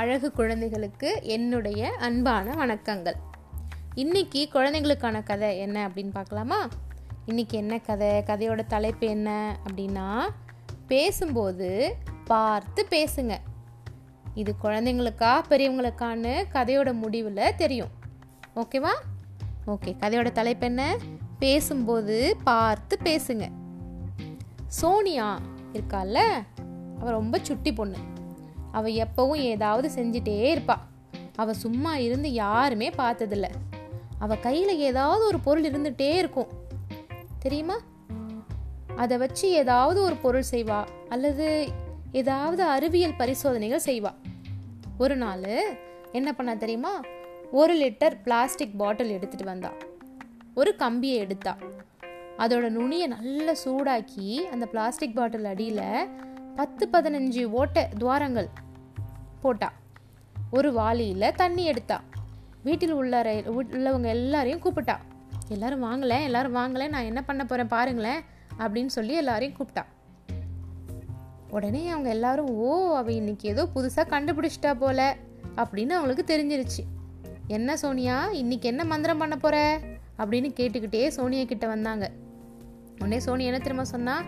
அழகு குழந்தைகளுக்கு என்னுடைய அன்பான வணக்கங்கள். இன்னைக்கு குழந்தைங்களுக்கான கதை என்ன அப்படின்னு பார்க்கலாமா? இன்னைக்கு என்ன கதை? கதையோட தலைப்பு என்ன அப்படின்னா பேசும்போது பார்த்து பேசுங்க. இது குழந்தைங்களுக்கா பெரியவங்களுக்கான்னு கதையோட முடிவில் தெரியும். ஓகேவா? ஓகே கதையோட தலைப்பு என்ன? பேசும்போது பார்த்து பேசுங்க. சோனியா இருக்கால்ல? அவள் ரொம்ப சுட்டி பொண்ணு. அவள் எப்பவும் ஏதாவது செஞ்சிட்டே இருப்பாள் அவள் சும்மா இருந்து யாருமே பார்த்ததில்ல. அவள் கையில் ஏதாவது ஒரு பொருள் இருந்துகிட்டே இருக்கும். தெரியுமா? அதை வச்சு ஏதாவது ஒரு பொருள் செய்வா. அல்லது ஏதாவது அறிவியல் பரிசோதனைகள் செய்வா. ஒரு நாள் என்ன பண்ணா தெரியுமா? ஒரு லிட்டர் பிளாஸ்டிக் பாட்டில் எடுத்துட்டு வந்தா. ஒரு கம்பியை எடுத்தா. அதோட நுனியை நல்லா சூடாக்கி அந்த பிளாஸ்டிக் பாட்டில் அடியில் பத்து பதினஞ்சு ஓட்டை துவாரங்கள் போட்டா. ஒரு வாளியில் தண்ணி எடுத்தா. வீட்டில் உள்ள உள்ளவங்க எல்லாரையும் கூப்பிட்டா. எல்லாரும் வாங்கலை எல்லாரும் வாங்கலேன் நான் என்ன பண்ண போகிறேன் பாருங்களேன் அப்படின்னு சொல்லி எல்லாரையும் கூப்பிட்டா. உடனே அவங்க எல்லாரும் ஓ அவ இன்னைக்கு ஏதோ புதுசாக கண்டுபிடிச்சிட்டா போல அப்படின்னு அவங்களுக்கு தெரிஞ்சிருச்சு. என்ன சோனியா இன்னைக்கு என்ன மந்திரம் பண்ண போற? அப்படின்னு கேட்டுக்கிட்டே சோனியா கிட்ட வந்தாங்க. உடனே சோனியா என்ன திரும்ப சொன்னா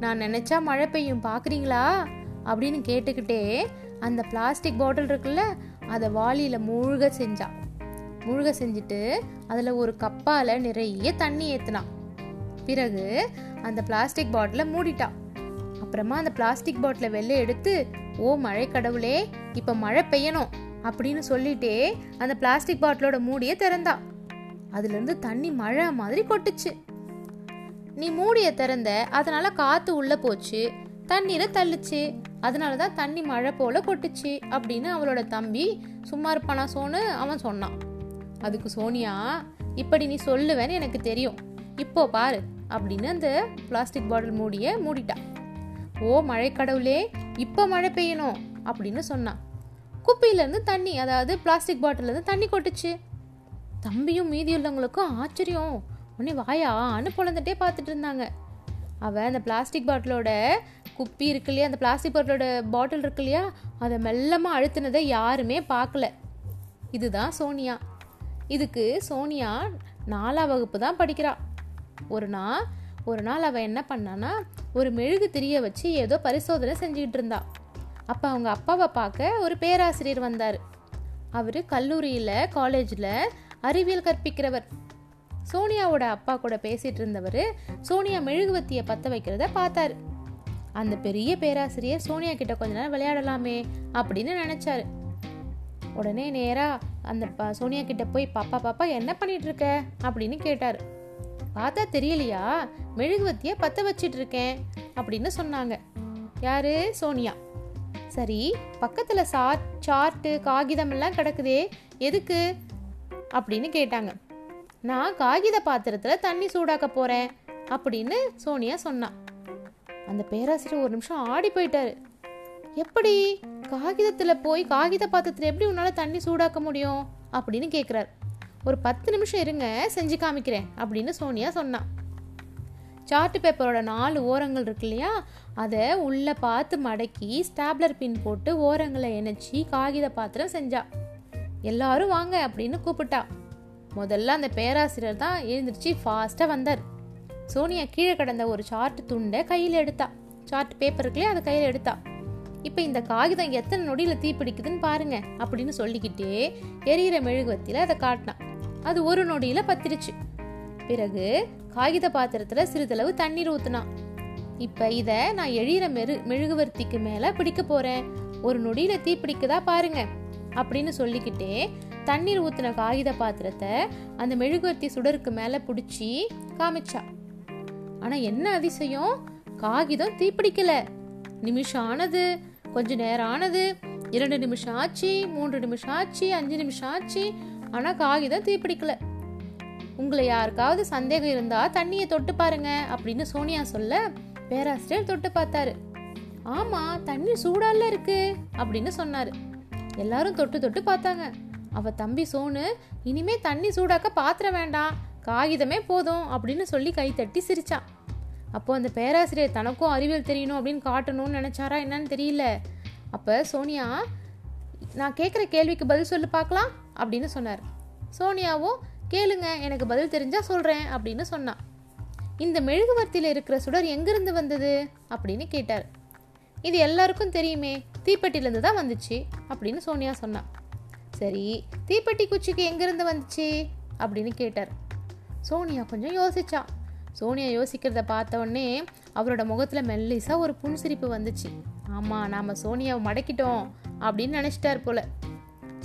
நான் நினச்சா மழை பெய்யும் பார்க்குறீங்களா அப்படின்னு கேட்டுக்கிட்டே அந்த பிளாஸ்டிக் பாட்டில் இருக்குல்ல அதை வாளியில் மூழ்க செஞ்சா. மூழ்க செஞ்சுட்டு அதில் ஒரு கப்பால் நிறைய தண்ணி ஏற்றுனான் பிறகு அந்த பிளாஸ்டிக் பாட்டிலை மூடிட்டான் அப்புறமா அந்த பிளாஸ்டிக் பாட்டிலை வெளில எடுத்து ஓ மழை கடவுளே இப்போ மழை பெய்யணும் அப்படின்னு சொல்லிட்டே அந்த பிளாஸ்டிக் பாட்டிலோட மூடியை திறந்தா. அதுலேருந்து தண்ணி மழை மாதிரி கொட்டுச்சு. நீ மூடிய திறந்த அதனால காத்து உள்ள போச்சு. தண்ணீரை தள்ளுச்சு. அதனால தான் தண்ணி மழை போல கொட்டுச்சு அப்படின்னு அவளோட தம்பி சும்மா இருப்பானா சோனு அவன் சொன்னான். அதுக்கு சோனியா இப்படி நீ சொல்லுவேன்னு எனக்கு தெரியும். இப்போ பாரு அப்படின்னு அந்த பிளாஸ்டிக் பாட்டில் மூடிய மூடிட்டான் ஓ மழை கடவுளே இப்போ மழை பெய்யணும் அப்படின்னு சொன்னான். குப்பையிலேருந்து தண்ணி அதாவது பிளாஸ்டிக் பாட்டிலேருந்து தண்ணி கொட்டுச்சு. தம்பியும் மீதி உள்ளவங்களுக்கும் ஆச்சரியம். உடனே வாயான்னு பொழந்துட்டே பார்த்துட்டு இருந்தாங்க. அவள் அந்த பிளாஸ்டிக் பாட்டிலோட குப்பி இருக்கு இல்லையா அந்த பிளாஸ்டிக் பாட்டிலோட பாட்டில் இருக்கு இல்லையா அதை மெல்லமாக அழுத்தினதை யாருமே பார்க்கல. இதுதான் சோனியா. இதுக்கு சோனியா நாலாம் வகுப்பு தான் படிக்கிறா. ஒரு நாள் ஒரு நாள் அவள் என்ன பண்ணான்னா ஒரு மெழுகு திரிய வச்சு ஏதோ பரிசோதனை செஞ்சுக்கிட்டு இருந்தா. அப்போ அவங்க அப்பாவை பார்க்க ஒரு பேராசிரியர் வந்தார். அவர் கல்லூரியில் காலேஜில் அறிவியல் கற்பிக்கிறவர். சோனியாவோட அப்பா கூட பேசிட்டு இருந்தவர் சோனியா மெழுகுவத்தியை பற்ற வைக்கிறத பார்த்தாரு. அந்த பெரிய பேராசிரியர் சோனியா கிட்ட கொஞ்ச நேரம் விளையாடலாமே அப்படின்னு நினைச்சாரு. உடனே நேரா அந்த ப- சோனியா கிட்ட போய் பாப்பா பாப்பா என்ன பண்ணிட்டு இருக்க அப்படின்னு கேட்டாரு. பார்த்தா தெரியலையா? மெழுகுவத்திய பத்த வச்சிட்டு இருக்கேன் அப்படின்னு சொன்னாங்க. யாரு? சோனியா. சரி பக்கத்துல சாட் சார்ட்டு காகிதம் எல்லாம் கிடக்குதே எதுக்கு? அப்படின்னு கேட்டாங்க. நான் காகித பாத்திரத்தில் தண்ணி சூடாக்க போகிறேன் அப்படின்னு சோனியா சொன்னான் அந்த பேராசிரியர் ஒரு நிமிஷம் ஆடி போயிட்டாரு. எப்படி? காகிதத்தில் போய் காகித பாத்திரத்தில் எப்படி உன்னால் தண்ணி சூடாக்க முடியும்? அப்படின்னு கேட்குறாரு ஒரு பத்து நிமிஷம் இருங்க செஞ்சு காமிக்கிறேன் அப்படின்னு சோனியா சொன்னான் சார்ட் பேப்பரோட நாலு ஓரங்கள் இருக்கு இல்லையா? அதை உள்ளே பார்த்து மடக்கி ஸ்டாப்லர் பின் போட்டு ஓரங்களை இணைச்சி காகித பாத்திரம் செஞ்சா. எல்லாரும் வாங்க அப்படின்னு கூப்பிட்டா. முதல்ல அந்த பேராசிரியர் தான் எழுந்திரிச்சு ஃபாஸ்ட்டாக வந்தார். சோனியா கீழே கிடந்த ஒரு சார்ட் துண்டை கையில் எடுத்தா. சார்ட் பேப்பர் இருக்குல்லையா அதை கையில் எடுத்தா. இப்போ இந்த காகிதம் எத்தனை நொடியில் தீப்பிடிக்குதுன்னு பாருங்க அப்படின்னு சொல்லிக்கிட்டே எரியிற மெழுகுவத்தில அதை காட்டினான் அது ஒரு நொடியில் பத்திருச்சு. பிறகு காகித பாத்திரத்தில் சிறிதளவு தண்ணீர் ஊற்றினான் இப்போ இதை நான் எழிகிற மெரு மெழுகுவர்த்திக்கு மேலே பிடிக்க போகிறேன் ஒரு நொடியில் தீ பிடிக்குதா பாருங்க அப்படின்னு சொல்லிக்கிட்டே தண்ணீர் ஊற்றின காகித பாத்திரத்தை அந்த மெழுகுவர்த்தி சுடருக்கு மேலே பிடிச்சி காமிச்சா. ஆனால் என்ன அதிசயம்? காகிதம் தீப்பிடிக்கல. நிமிஷம் ஆனது கொஞ்ச நேரம் ஆனது. இரண்டு நிமிஷம் ஆச்சு மூன்று நிமிஷம் ஆச்சு அஞ்சு நிமிஷம் ஆச்சு ஆனால் காகிதம் தீப்பிடிக்கல. உங்களை யாருக்காவது சந்தேகம் இருந்தா தண்ணியை தொட்டு பாருங்க அப்படின்னு சோனியா சொல்ல பேராசிரியர் தொட்டு பார்த்தாரு. ஆமா தண்ணி சூடால இருக்கு அப்படின்னு சொன்னாரு. எல்லாரும் தொட்டு தொட்டு பார்த்தாங்க. அவ தம்பி சோனு இனிமே தண்ணி சூடாக்க பாத்திரம் வேண்டாம் காகிதமே போதும் அப்படின்னு சொல்லி கைத்தட்டி சிரிச்சான் அப்போ அந்த பேராசிரியர் தனக்கும் அறிவியல் தெரியணும் அப்படின்னு காட்டணும்னு நினைச்சாரா என்னன்னு தெரியல. அப்போ சோனியா நான் கேட்குற கேள்விக்கு பதில் சொல்லு பார்க்கலாம் அப்படின்னு சொன்னார். சோனியாவும் கேளுங்க எனக்கு பதில் தெரிஞ்சால் சொல்கிறேன் அப்படின்னு சொன்னான் இந்த மெழுகுவர்த்தியில் இருக்கிற சுடர் எங்கேருந்து வந்தது? அப்படின்னு கேட்டார். இது எல்லாருக்கும் தெரியுமே தீப்பெட்டிலேருந்து தான் வந்துச்சு அப்படின்னு சோனியா சொன்னான் சரி தீப்பெட்டி குச்சிக்கு எங்கேருந்து வந்துச்சு? அப்படின்னு கேட்டார். சோனியா கொஞ்சம் யோசிச்சா. சோனியா யோசிக்கிறத பார்த்தோடனே அவரோட முகத்தில் மெல்லிசாக ஒரு புன்சிரிப்பு வந்துச்சு. ஆமாம் நாம் சோனியாவை மடக்கிட்டோம் அப்படின்னு நினச்சிட்டார் போல.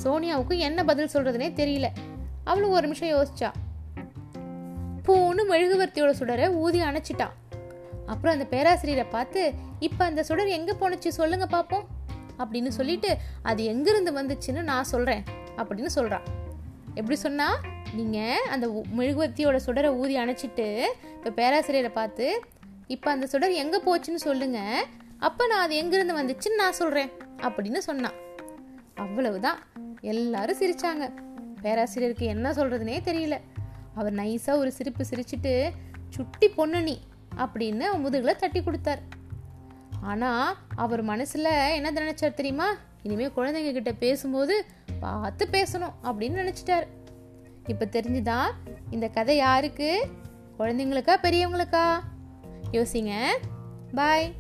சோனியாவுக்கு என்ன பதில் சொல்கிறதுனே தெரியல. அவளும் ஒரு நிமிஷம் யோசிச்சா. பூன்னு மெழுகுவர்த்தியோட சுடரை ஊதி அணைச்சிட்டான் அப்புறம் அந்த பேராசிரியரை பார்த்து இப்போ அந்த சுடர் எங்கே போணுச்சு? சொல்லுங்க பார்ப்போம் அப்படின்னு சொல்லிட்டு அது எங்கேருந்து வந்துச்சுன்னு நான் சொல்கிறேன் அப்படின்னு சொல்கிறான் எப்படி சொன்னால் நீங்கள் அந்த மெழுகுவர்த்தியோட சுடரை ஊதி அணைச்சிட்டு இப்போ பேராசிரியரை பார்த்து இப்போ அந்த சுடர் எங்கே போச்சுன்னு சொல்லுங்கள் அப்போ நான் அது எங்கேருந்து வந்துச்சுன்னு நான் சொல்கிறேன் அப்படின்னு சொன்னான் அவ்வளவுதான். எல்லாரும் சிரிச்சாங்க. பேராசிரியருக்கு என்ன சொல்கிறதுனே தெரியல. அவர் நைஸாக ஒரு சிரிப்பு சிரிச்சிட்டு சுட்டி பொண்ணு நீ அப்படின்னு அவன் முதுகில் தட்டி கொடுத்தார். ஆனால் அவர் மனசில் என்ன நினச்சார் தெரியுமா? இனிமேல் குழந்தைங்க கிட்ட பேசும்போது பார்த்து பேசணும் அப்படின்னு நினச்சிட்டார். இப்போ தெரிஞ்சுதான் இந்த கதை யாருக்கு? குழந்தைங்களுக்கா பெரியவங்களுக்கா? யோசிங்க. பாய்